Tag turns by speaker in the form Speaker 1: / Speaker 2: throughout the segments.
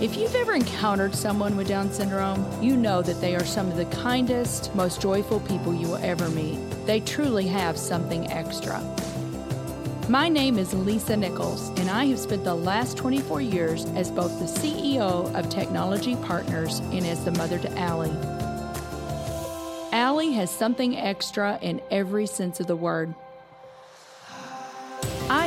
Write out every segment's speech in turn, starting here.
Speaker 1: If you've ever encountered someone with Down syndrome, you know that they are some of the kindest, most joyful people you will ever meet. They truly have something extra. My name is Lisa Nichols, and I have spent the last 24 years as both the CEO of Technology Partners and as the mother to Allie. Allie has something extra in every sense of the word.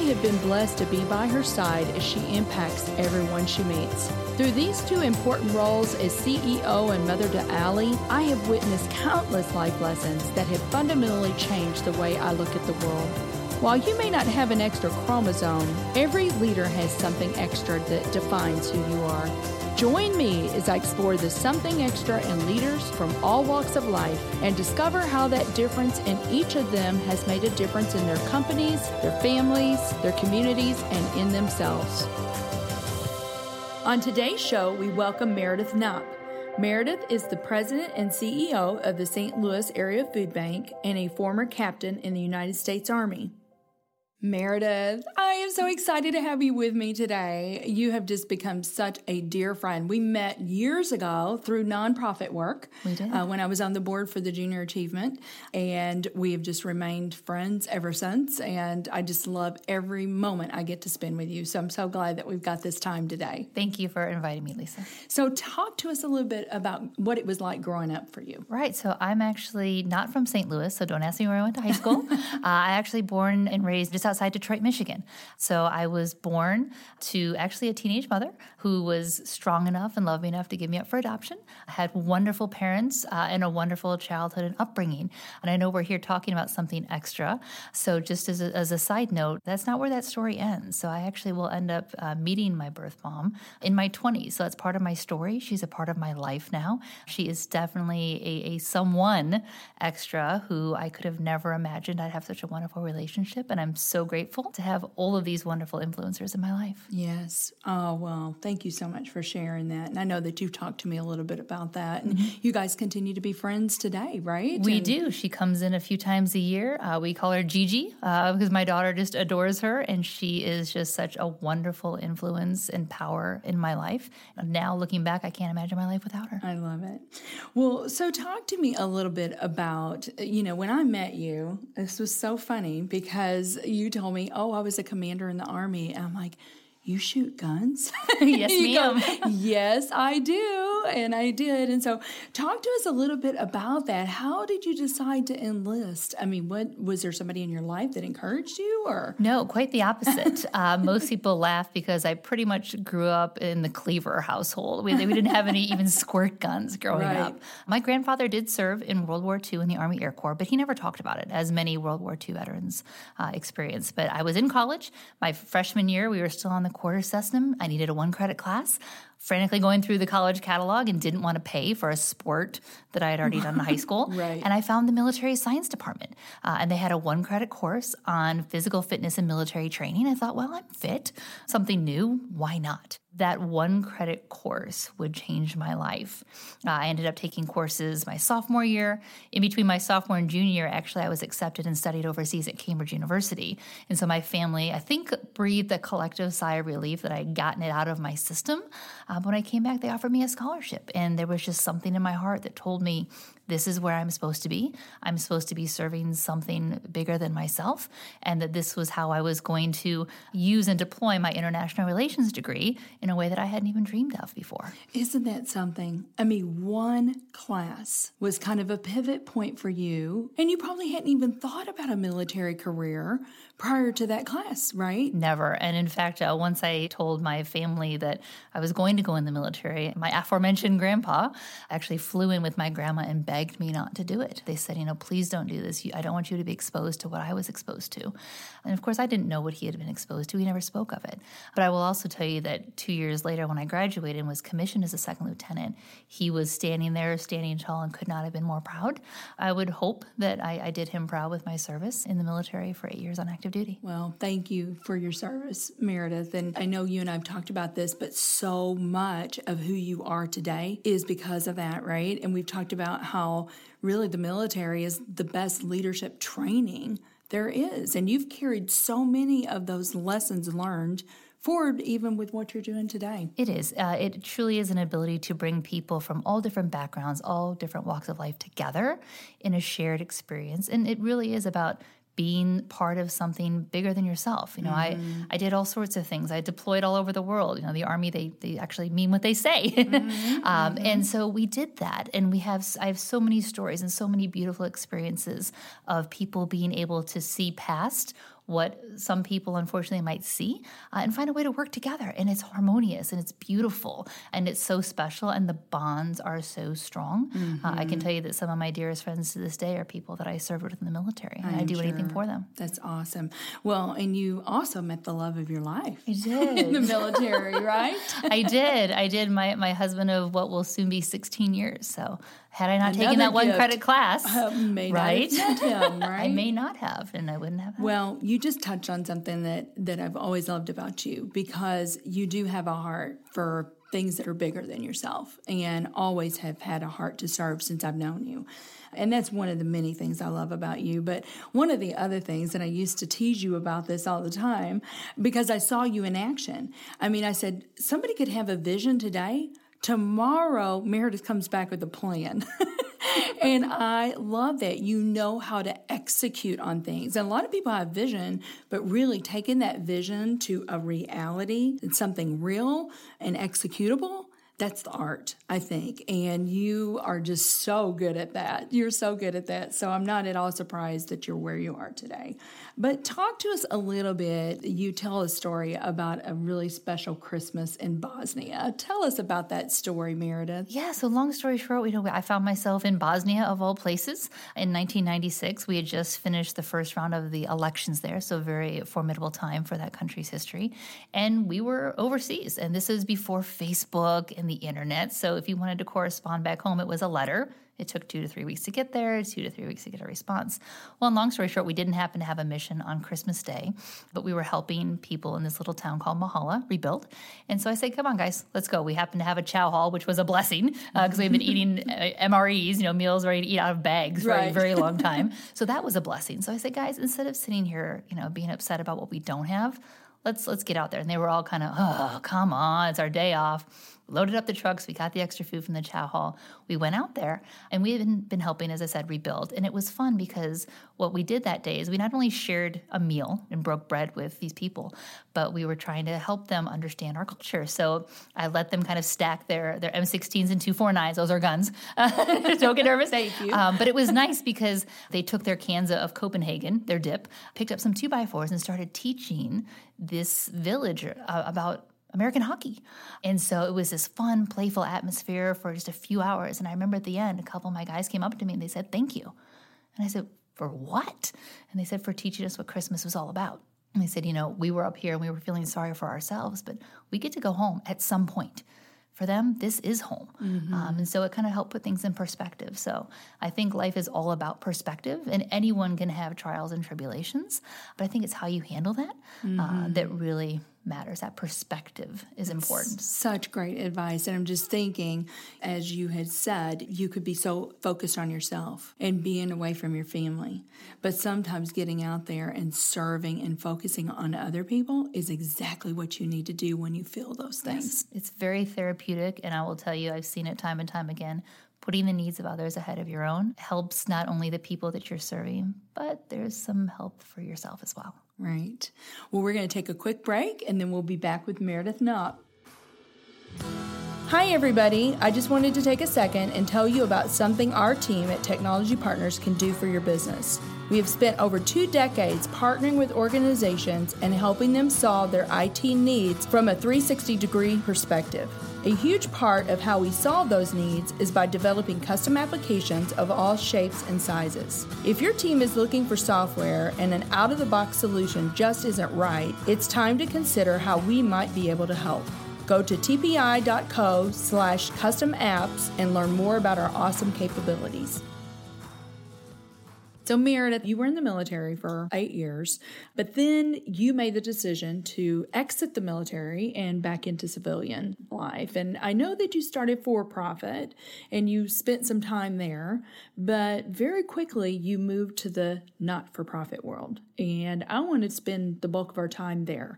Speaker 1: Have been blessed to be by her side as she impacts everyone she meets. Through these two important roles as CEO and mother to Allie, I have witnessed countless life lessons that have fundamentally changed the way I look at the world. While you may not have an extra chromosome, every leader has something extra that defines who you are. Join me as I explore the something extra in leaders from all walks of life and discover how that difference in each of them has made a difference in their companies, their families, their communities, and in themselves. On today's show, we welcome Meredith Knopp. Meredith is the president and CEO of the St. Louis Area Food Bank and a former captain in the United States Army. Meredith, I am so excited to have you with me today. You have just become such a dear friend. We met years ago through nonprofit work.
Speaker 2: We did.
Speaker 1: Uh, when I was on the board for the Junior Achievement, and we have just remained friends ever since. And I just love every moment I get to spend with you. So I'm so glad that we've got this time today.
Speaker 2: Thank you for inviting me, Lisa.
Speaker 1: So, talk to us a little bit about what it was like growing up for you.
Speaker 2: Right. So, I'm actually not from St. Louis, so don't ask me where I went to high school. uh, I actually born and raised just outside Detroit, Michigan. So I was born to actually a teenage mother who was strong enough and loving enough to give me up for adoption. I had wonderful parents uh, and a wonderful childhood and upbringing. And I know we're here talking about something extra. So just as a, as a side note, that's not where that story ends. So I actually will end up uh, meeting my birth mom in my 20s. So that's part of my story. She's a part of my life now. She is definitely a, a someone extra who I could have never imagined I'd have such a wonderful relationship. And I'm so grateful grateful to have all of these wonderful influencers in my life.
Speaker 1: Yes. Oh, well, thank you so much for sharing that. And I know that you've talked to me a little bit about that. And mm-hmm. you guys continue to be friends today, right?
Speaker 2: We
Speaker 1: and-
Speaker 2: do. She comes in a few times a year. Uh, we call her Gigi uh, because my daughter just adores her. And she is just such a wonderful influence and power in my life. Now, looking back, I can't imagine my life without her.
Speaker 1: I love it. Well, so talk to me a little bit about, you know, when I met you, this was so funny because you told me oh, I was a commander in the army. And I'm like, you shoot guns?
Speaker 2: yes, ma'am.
Speaker 1: Go, yes, I do. And I did. And so talk to us a little bit about that. How did you decide to enlist? I mean, what was there somebody in your life that encouraged you or?
Speaker 2: No, quite the opposite. uh, most people laugh because I pretty much grew up in the Cleaver household. We, we didn't have any even squirt guns growing right. up. My grandfather did serve in World War II in the Army Air Corps, but he never talked about it as many World War II veterans uh, experience. But I was in college. My freshman year, we were still on the quarter system. I needed a one credit class frantically going through the college catalog and didn't want to pay for a sport that I had already done in high school.
Speaker 1: right.
Speaker 2: And I found the military science department, uh, and they had a one credit course on physical fitness and military training. I thought, well, I'm fit, something new, why not? That one credit course would change my life. Uh, I ended up taking courses my sophomore year. In between my sophomore and junior year, actually, I was accepted and studied overseas at Cambridge University. And so my family, I think, breathed a collective sigh of relief that I had gotten it out of my system. Um, when I came back, they offered me a scholarship, and there was just something in my heart that told me this is where I'm supposed to be. I'm supposed to be serving something bigger than myself, and that this was how I was going to use and deploy my international relations degree in a way that I hadn't even dreamed of before.
Speaker 1: Isn't that something? I mean, one class was kind of a pivot point for you, and you probably hadn't even thought about a military career prior to that class, right?
Speaker 2: Never. And in fact, uh, once I told my family that I was going to go in the military, my aforementioned grandpa actually flew in with my grandma and bed begged me not to do it. They said, you know, please don't do this. I don't want you to be exposed to what I was exposed to. And of course, I didn't know what he had been exposed to. He never spoke of it. But I will also tell you that two years later, when I graduated and was commissioned as a second lieutenant, he was standing there, standing tall, and could not have been more proud. I would hope that I, I did him proud with my service in the military for eight years on active duty.
Speaker 1: Well, thank you for your service, Meredith. And I know you and I have talked about this, but so much of who you are today is because of that, right? And we've talked about how really the military is the best leadership training there is. And you've carried so many of those lessons learned forward even with what you're doing today.
Speaker 2: It is. Uh, it truly is an ability to bring people from all different backgrounds, all different walks of life together in a shared experience. And it really is about being part of something bigger than yourself. You know, mm-hmm. I, I did all sorts of things. I deployed all over the world. You know, the army they they actually mean what they say, mm-hmm. um, mm-hmm. and so we did that. And we have I have so many stories and so many beautiful experiences of people being able to see past what some people unfortunately might see uh, and find a way to work together. And it's harmonious and it's beautiful and it's so special and the bonds are so strong. Mm-hmm. Uh, I can mm-hmm. tell you that some of my dearest friends to this day are people that I served with in the military and I'm i do sure. anything for them.
Speaker 1: That's awesome. Well, and you also met the love of your life.
Speaker 2: I did.
Speaker 1: in the military, right?
Speaker 2: I did. I did. My, my husband of what will soon be 16 years. So had I not Another taken that one credit class, uh, right?
Speaker 1: Him, right? I
Speaker 2: may not have, and I wouldn't have.
Speaker 1: Well, you just touched on something that that I've always loved about you because you do have a heart for things that are bigger than yourself, and always have had a heart to serve since I've known you. And that's one of the many things I love about you. But one of the other things, and I used to tease you about this all the time because I saw you in action. I mean, I said, somebody could have a vision today Tomorrow, Meredith comes back with a plan. and I love that you know how to execute on things. And a lot of people have vision, but really taking that vision to a reality and something real and executable that's the art, I think. And you are just so good at that. You're so good at that. So I'm not at all surprised that you're where you are today. But talk to us a little bit. You tell a story about a really special Christmas in Bosnia. Tell us about that story, Meredith.
Speaker 2: Yeah, so long story short, you know, I found myself in Bosnia of all places in 1996. We had just finished the first round of the elections there, so very formidable time for that country's history. And we were overseas, and this is before Facebook and the internet. So if you wanted to correspond back home, it was a letter. It took two to three weeks to get there, two to three weeks to get a response. Well, long story short, we didn't happen to have a mission on Christmas Day, but we were helping people in this little town called Mahala rebuild. And so I said, come on, guys, let's go. We happened to have a chow hall, which was a blessing because uh, we've been eating uh, MREs, you know, meals ready to eat out of bags for right. a very long time. so that was a blessing. So I said, guys, instead of sitting here, you know, being upset about what we don't have, let's let's get out there. And they were all kind of, oh, come on, it's our day off loaded up the trucks. We got the extra food from the chow hall. We went out there and we had been helping, as I said, rebuild. And it was fun because what we did that day is we not only shared a meal and broke bread with these people, but we were trying to help them understand our culture. So I let them kind of stack their, their M16s and 249s. Those are guns. Don't get nervous.
Speaker 1: Thank you.
Speaker 2: Um, but it was nice because they took their cans of Copenhagen, their dip, picked up some 2 by 4s and started teaching this village uh, about American hockey. And so it was this fun, playful atmosphere for just a few hours. And I remember at the end, a couple of my guys came up to me and they said, Thank you. And I said, For what? And they said, For teaching us what Christmas was all about. And they said, You know, we were up here and we were feeling sorry for ourselves, but we get to go home at some point for them, this is home. Mm-hmm. Um, and so it kind of helped put things in perspective. So I think life is all about perspective, and anyone can have trials and tribulations. But I think it's how you handle that uh, mm-hmm. uh, that really matters. That perspective is That's important.
Speaker 1: Such great advice. And I'm just thinking, as you had said, you could be so focused on yourself and being away from your family. But sometimes getting out there and serving and focusing on other people is exactly what you need to do when you feel those things. Yes.
Speaker 2: It's very therapeutic. And I will tell you, I've seen it time and time again putting the needs of others ahead of your own helps not only the people that you're serving, but there's some help for yourself as well.
Speaker 1: Right. Well, we're going to take a quick break and then we'll be back with Meredith Knopp. Hi, everybody. I just wanted to take a second and tell you about something our team at Technology Partners can do for your business. We have spent over two decades partnering with organizations and helping them solve their IT needs from a 360 degree perspective. A huge part of how we solve those needs is by developing custom applications of all shapes and sizes. If your team is looking for software and an out of the box solution just isn't right, it's time to consider how we might be able to help. Go to tpi.co slash custom apps and learn more about our awesome capabilities. So, Meredith, you were in the military for eight years, but then you made the decision to exit the military and back into civilian life. And I know that you started for profit and you spent some time there, but very quickly you moved to the not for profit world. And I want to spend the bulk of our time there.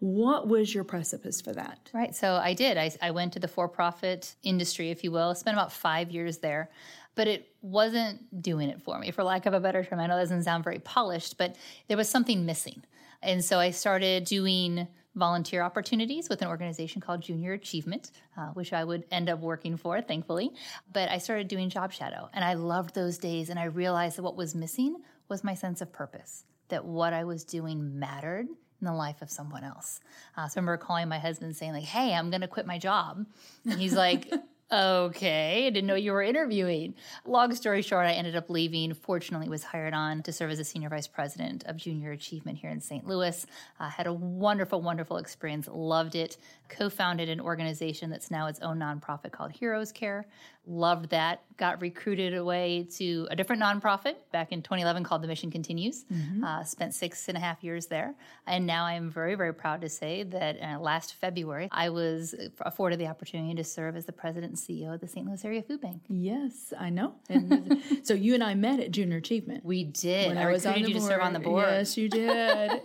Speaker 1: What was your precipice for that?
Speaker 2: Right. So I did. I, I went to the for profit industry, if you will, I spent about five years there but it wasn't doing it for me, for lack of a better term. I know that doesn't sound very polished, but there was something missing. And so I started doing volunteer opportunities with an organization called Junior Achievement, uh, which I would end up working for, thankfully. But I started doing Job Shadow, and I loved those days. And I realized that what was missing was my sense of purpose, that what I was doing mattered in the life of someone else. Uh, so I remember calling my husband saying, like, hey, I'm going to quit my job. And he's like, Okay, I didn't know you were interviewing. Long story short, I ended up leaving. Fortunately, was hired on to serve as a senior vice president of junior achievement here in St. Louis. Uh, had a wonderful, wonderful experience. Loved it. Co-founded an organization that's now its own nonprofit called Heroes Care loved that. Got recruited away to a different nonprofit back in 2011 called The Mission Continues. Mm-hmm. Uh, spent six and a half years there. And now I'm very, very proud to say that uh, last February, I was afforded the opportunity to serve as the president and CEO of the St. Louis Area Food Bank.
Speaker 1: Yes, I know. And so you and I met at Junior Achievement.
Speaker 2: We did. When I, I was on the you board. to serve on the board.
Speaker 1: Yes, you did.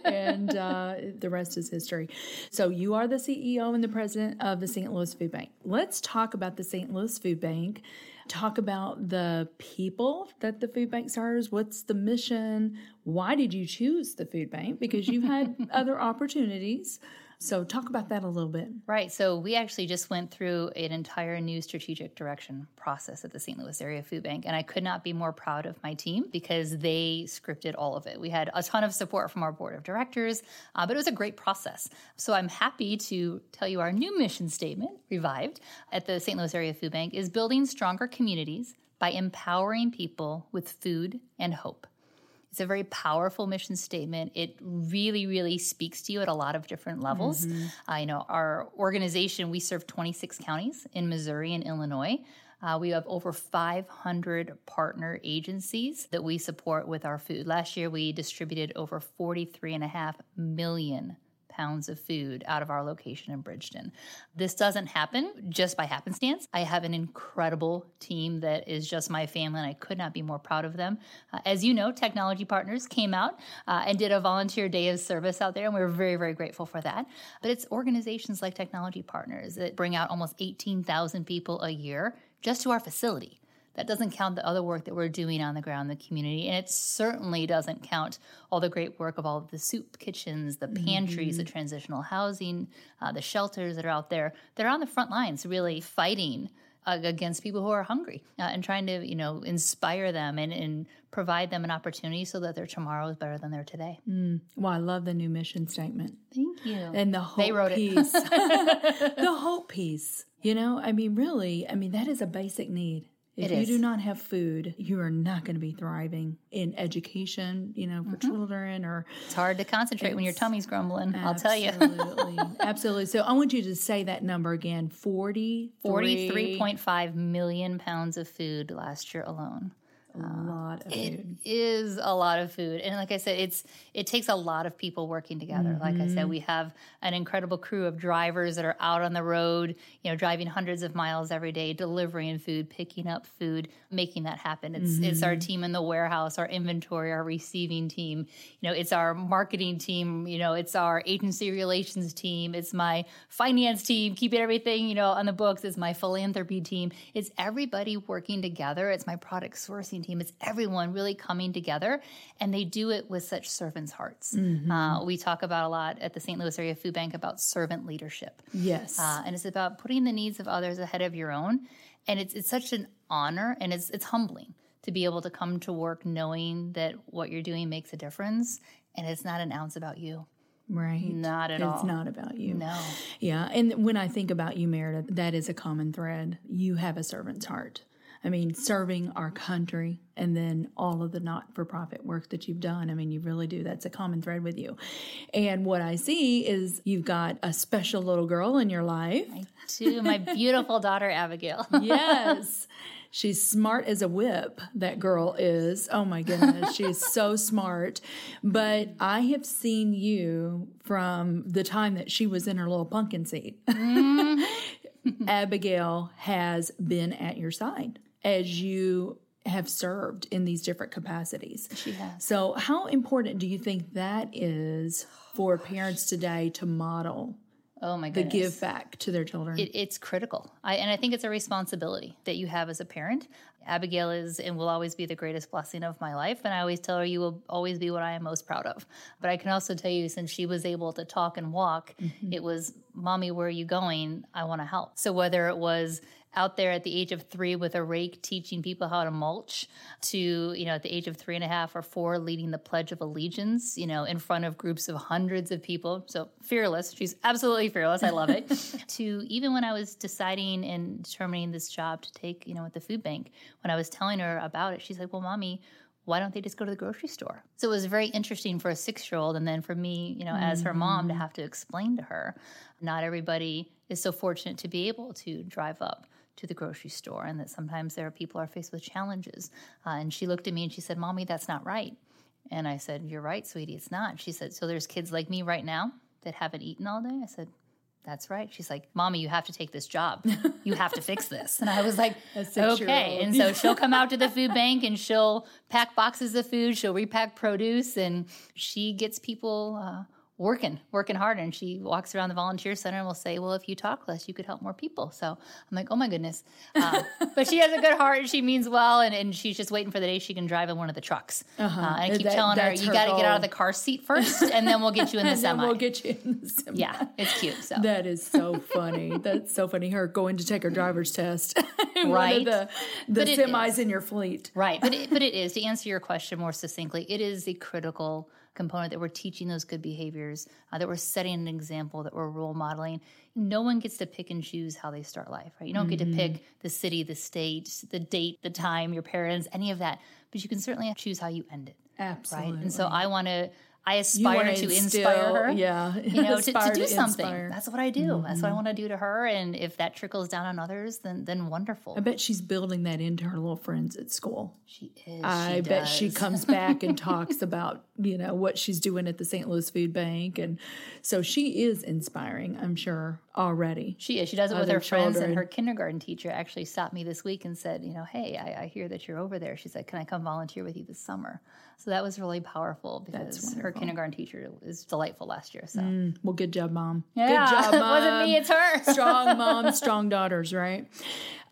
Speaker 1: and uh, the rest is history. So you are the CEO the president of the St. Louis Food Bank. Let's talk about the St. Louis Food bank, talk about the people that the food bank serves. What's the mission? Why did you choose the food bank? Because you've had other opportunities. So, talk about that a little bit.
Speaker 2: Right. So, we actually just went through an entire new strategic direction process at the St. Louis Area Food Bank. And I could not be more proud of my team because they scripted all of it. We had a ton of support from our board of directors, uh, but it was a great process. So, I'm happy to tell you our new mission statement, revived at the St. Louis Area Food Bank, is building stronger communities by empowering people with food and hope. It's a very powerful mission statement. It really, really speaks to you at a lot of different levels. Mm-hmm. Uh, you know, our organization, we serve 26 counties in Missouri and Illinois. Uh, we have over 500 partner agencies that we support with our food. Last year, we distributed over 43.5 million pounds of food out of our location in Bridgeton. This doesn't happen just by happenstance. I have an incredible team that is just my family, and I could not be more proud of them. Uh, as you know, Technology Partners came out uh, and did a volunteer day of service out there, and we are very, very grateful for that. But it's organizations like Technology Partners that bring out almost 18,000 people a year just to our facility. That doesn't count the other work that we're doing on the ground in the community. And it certainly doesn't count all the great work of all of the soup kitchens, the pantries, mm-hmm. the transitional housing, uh, the shelters that are out there. They're on the front lines really fighting uh, against people who are hungry uh, and trying to, you know, inspire them and, and, provide them an opportunity so that their tomorrow is better than their today.
Speaker 1: Mm. Well, I love the new mission statement.
Speaker 2: Thank you.
Speaker 1: And the hope piece. the hope piece. You know, I mean, really, I mean, that is a basic need. If it you is. do not have food, you are not going to be thriving in education, you know, for mm-hmm. children or
Speaker 2: It's hard to concentrate when your tummy's grumbling, I'll tell you.
Speaker 1: Absolutely. absolutely. So I want you to say that number again, 40
Speaker 2: 43.5 million pounds of food last year alone
Speaker 1: a lot of
Speaker 2: it
Speaker 1: food.
Speaker 2: Is a lot of food, and like I said, it's it takes a lot of people working together. Mm-hmm. Like I said, mm-hmm. we have an incredible crew of drivers that are out on the road, you know, driving hundreds of miles every day, delivering food, picking up food, making that happen. It's mm-hmm. it's our mm-hmm. team in the warehouse, our inventory, our receiving team. You know, it's our marketing team. You know, it's our agency relations team. It's my finance team, keeping everything you know on the books. It's my philanthropy team. It's everybody working together. It's my product sourcing team. It's everyone really coming together, and they do it with such servants' hearts. Mm-hmm. Uh, we talk about a lot at the St. Louis Area Food Bank about servant leadership.
Speaker 1: Yes,
Speaker 2: uh, and it's about putting the needs of others ahead of your own, and it's it's such an honor and it's it's humbling to be able to come to work knowing that what you're doing makes a difference and it's not an ounce about you.
Speaker 1: Right.
Speaker 2: Not at
Speaker 1: it's
Speaker 2: all.
Speaker 1: It's not about you.
Speaker 2: No.
Speaker 1: Yeah. And when I think about you, Meredith, that is a common thread. You have a servant's heart. I mean, serving our country and then all of the not for profit work that you've done. I mean, you really do. That's a common thread with you. And what I see is you've got a special little girl in your life.
Speaker 2: I do. My beautiful daughter, Abigail.
Speaker 1: yes. She's smart as a whip, that girl is. Oh my goodness, she's so smart. But I have seen you from the time that she was in her little pumpkin seat. Mm-hmm. Abigail has been at your side as you have served in these different capacities.
Speaker 2: She has.
Speaker 1: So, how important do you think that is for parents today to model
Speaker 2: Oh my goodness.
Speaker 1: the give back to their children?
Speaker 2: It, it's critical. I, and I think it's a responsibility that you have as a parent. Abigail is and will always be the greatest blessing of my life. And I always tell her, you will always be what I am most proud of. But I can also tell you, since she was able to talk and walk, mm-hmm. it was, Mommy, where are you going? I want to help. So whether it was out there at the age of three with a rake teaching people how to mulch to you know at the age of three and a half or four leading the pledge of allegiance you know in front of groups of hundreds of people. So fearless. She's absolutely fearless. I love it. To even when i was deciding and determining this job to take you know at the food bank when i was telling her about it she's like well mommy why don't they just go to the grocery store? So it was very interesting for a six year old. And then for me, you know, as her mom, to mm. have to explain to her, not everybody is so fortunate to be able to drive up to the grocery store and that sometimes there are people are faced with challenges. Uh, and she looked at me and she said, Mommy, that's not right. And I said, You're right, sweetie, it's not. She said, So there's kids like me right now that haven't eaten all day? I said, that's right. She's like, Mommy, you have to take this job. You have to fix this. And I was like, Okay. And so she'll come out to the food bank and she'll pack boxes of food, she'll repack produce, and she gets people uh, working, working hard. And she walks around the volunteer center and will say, Well, if you talk less, you could help more people. So I'm like, Oh my goodness. Uh, but she has a good heart and she means well. And, and she's just waiting for the day she can drive in one of the trucks. Uh-huh. Uh, and I keep that, telling her, You got to get out of the car seat first and then we'll get you in the semi.
Speaker 1: we'll get you in the semi.
Speaker 2: Yeah, it's cute. So
Speaker 1: That is so funny. That's so funny. Her going to take her driver's test.
Speaker 2: right.
Speaker 1: the, the semis in your fleet.
Speaker 2: Right. But it, but it is, to answer your question more succinctly, it is a critical component that we're teaching those good behaviors, uh, that we're setting an example, that we're role modeling. No one gets to pick and choose how they start life, right? You don't mm-hmm. get to pick mm-hmm. the city, the state, the date, the time, your parents, any of that, but you can certainly choose how you end it.
Speaker 1: Absolutely.
Speaker 2: Right. And so I want to I aspire to inspire her.
Speaker 1: Yeah.
Speaker 2: You know, to, to, do to something. Inspire. That's what I do. Mm-hmm. That's what I want to do to her. And if that trickles down on others, then then wonderful.
Speaker 1: I bet she's building that into her little friends at school.
Speaker 2: She is.
Speaker 1: I
Speaker 2: she
Speaker 1: bet she comes back and talks about, you know, what she's doing at the St. Louis Food Bank. And so she is inspiring, I'm sure, already.
Speaker 2: She is. She does it with her children. friends. And her kindergarten teacher actually stopped me this week and said, you know, hey, I, I hear that you're over there. She's like, can I come volunteer with you this summer? So that was really powerful because her kindergarten teacher was delightful last year. So
Speaker 1: mm, well, good job, mom.
Speaker 2: Yeah,
Speaker 1: good job, mom.
Speaker 2: it wasn't me, it's her.
Speaker 1: strong mom, strong daughters, right?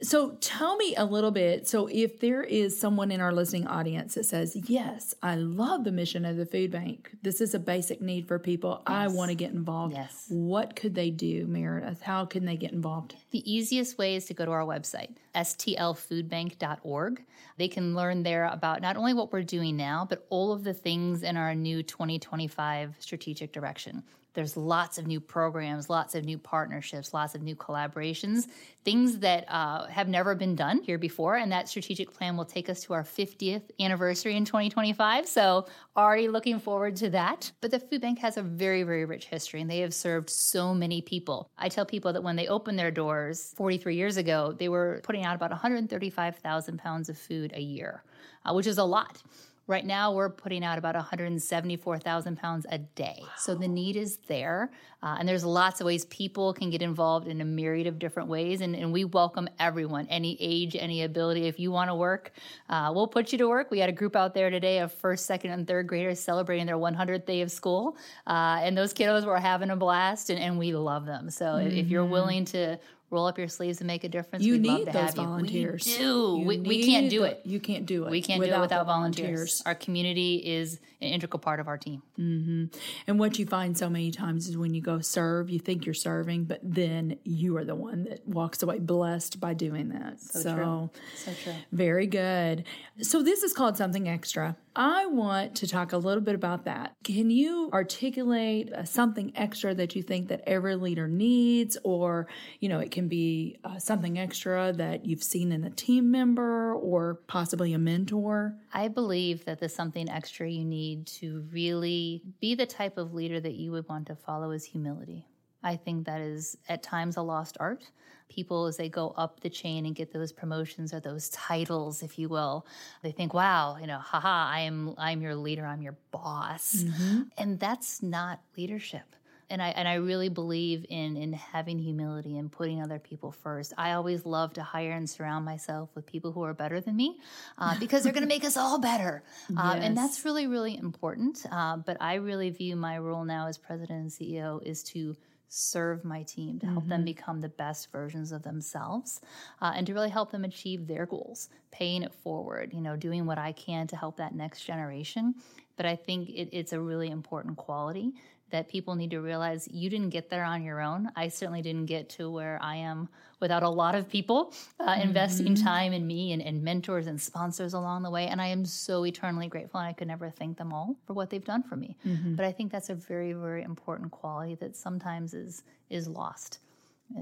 Speaker 1: So tell me a little bit. So if there is someone in our listening audience that says, "Yes, I love the mission of the food bank. This is a basic need for people. Yes. I want to get involved."
Speaker 2: Yes.
Speaker 1: What could they do, Meredith? How can they get involved?
Speaker 2: The easiest way is to go to our website, stlfoodbank.org. They can learn there about not only what we're doing now, but all of the things in our new 2025 strategic direction. There's lots of new programs, lots of new partnerships, lots of new collaborations, things that uh, have never been done here before. And that strategic plan will take us to our 50th anniversary in 2025. So, already looking forward to that. But the food bank has a very, very rich history, and they have served so many people. I tell people that when they opened their doors 43 years ago, they were putting out about 135,000 pounds of food a year, uh, which is a lot. Right now, we're putting out about 174,000 pounds a day. Wow. So the need is there. Uh, and there's lots of ways people can get involved in a myriad of different ways. And, and we welcome everyone, any age, any ability. If you want to work, uh, we'll put you to work. We had a group out there today of first, second, and third graders celebrating their 100th day of school. Uh, and those kiddos were having a blast, and, and we love them. So mm-hmm. if you're mm-hmm. willing to roll up your sleeves and make a difference.
Speaker 1: You
Speaker 2: We'd
Speaker 1: need
Speaker 2: those
Speaker 1: volunteers.
Speaker 2: We do. We, we, can't do
Speaker 1: the,
Speaker 2: it.
Speaker 1: You can't do it.
Speaker 2: We can't do it without volunteers. volunteers. Our community is an integral part of our team.
Speaker 1: Mm-hmm. And what you find so many times is when you go serve, you think you're serving, but then you are the one that walks away blessed by doing that.
Speaker 2: So, so true. So true.
Speaker 1: Very good. So this is called something extra. I want to talk a little bit about that. Can you articulate uh, something extra that you think that every leader needs or, you know, it can be uh, something extra that you've seen in a team member or possibly a mentor?
Speaker 2: I believe that the something extra you need to really be the type of leader that you would want to follow is humility. I think that is at times a lost art. People, as they go up the chain and get those promotions or those titles, if you will, they think, "Wow, you know, haha, I am, I'm your leader, I'm your boss," mm-hmm. and that's not leadership and I and I really believe in in having humility and putting other people first. I always love to hire and surround myself with people who are better than me uh, because they're going to make us all better, uh, yes. and that's really really important. Uh, but I really view my role now as president and CEO is to serve my team to help mm-hmm. them become the best versions of themselves uh, and to really help them achieve their goals paying it forward you know doing what i can to help that next generation but i think it, it's a really important quality that people need to realize you didn't get there on your own. I certainly didn't get to where I am without a lot of people uh, mm-hmm. investing time in me and, and, mentors and sponsors along the way. And I am so eternally grateful, and I could never thank them all for what they've done for me. Mm-hmm. But I think that's a very, very important quality that sometimes is is lost.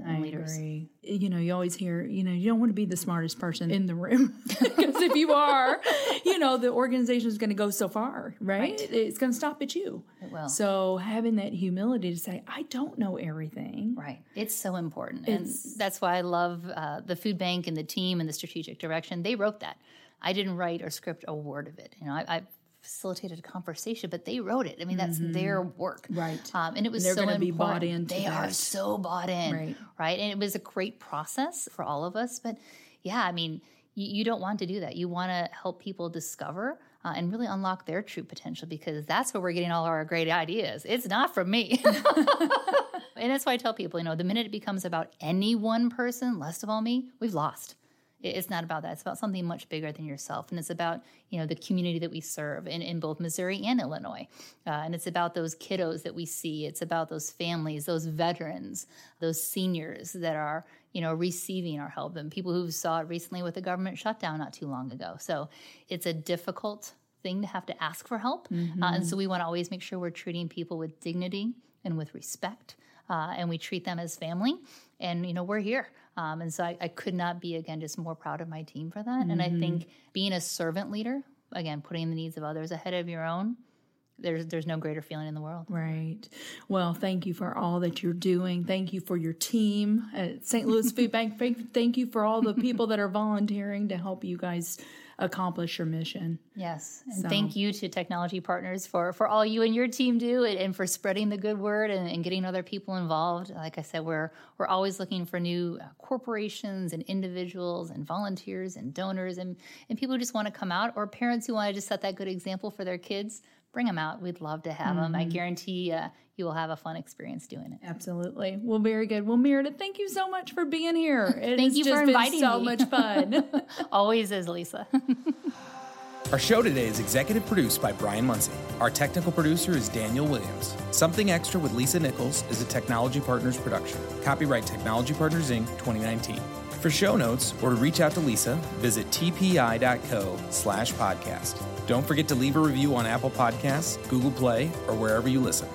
Speaker 1: I leaders. agree. You know, you always hear, you know, you don't want to be the smartest person in the room because if you are, you know, the organization is going to go so far, right? right. It's going to stop at you.
Speaker 2: It will.
Speaker 1: So having that humility to say, I don't know everything.
Speaker 2: Right. It's so important. It's, and that's why I love uh, the food bank and the team and the strategic direction. They wrote that. I didn't write or script a word of it. You know, I, I facilitated a conversation, but they wrote it. I mean, that's mm-hmm. their work,
Speaker 1: right?
Speaker 2: Um, and it was
Speaker 1: and
Speaker 2: they're
Speaker 1: so
Speaker 2: important.
Speaker 1: Be bought into
Speaker 2: they
Speaker 1: that.
Speaker 2: are so bought in, right. right? And it was a great process for all of us. But yeah, I mean, you, you don't want to do that. You want to help people discover. Uh, and really unlock their true potential because that's where we're getting all our great ideas. It's not from me. and that's why I tell people, you know, the minute it becomes about any one person, less of all me, we've lost. It's not about that. It's about something much bigger than yourself. And it's about, you know, the community that we serve in, in both Missouri and Illinois. Uh, and it's about those kiddos that we see. It's about those families, those veterans, those seniors that are, you know, receiving our help and people who saw it recently with the government shutdown not too long ago. So it's a difficult thing to have to ask for help. Mm-hmm. Uh, and so we want to always make sure we're treating people with dignity and with respect. Uh, and we treat them as family. And, you know, we're here. Um, and so I, I, could not be, again, just more proud of my team for that. Mm-hmm. And I think mm-hmm. being a servant leader, again, putting the needs of others ahead of your own, there's there's no greater feeling in the world.
Speaker 1: Right. Well, thank you for all that you're doing. Thank you for your team at St. Louis Food Bank. Thank you for all the people that are volunteering to help you guys accomplish your mission.
Speaker 2: Yes. And so. thank you to Technology Partners for, for all you and your team do and, and for spreading the good word and, and, getting other people involved. Like I said, we're, we're always looking for new uh, corporations and individuals and volunteers and donors and, and people who just want to come out or parents who want to just set that good example for their kids bring them out. We'd love to have mm-hmm. them. I guarantee uh, you will have a fun experience doing it.
Speaker 1: Absolutely. Well, very good. Well, Meredith, thank you so much for being here.
Speaker 2: It thank you for inviting
Speaker 1: so
Speaker 2: me.
Speaker 1: much fun.
Speaker 2: Always is, Lisa.
Speaker 3: Our show today is executive produced by Brian Munsey. Our technical producer is Daniel Williams. Something Extra with Lisa Nichols is a Technology Partners production. Copyright Technology Partners Inc. 2019. For show notes or to reach out to Lisa, visit tpi.co slash podcast. Don't forget to leave a review on Apple Podcasts, Google Play, or wherever you listen.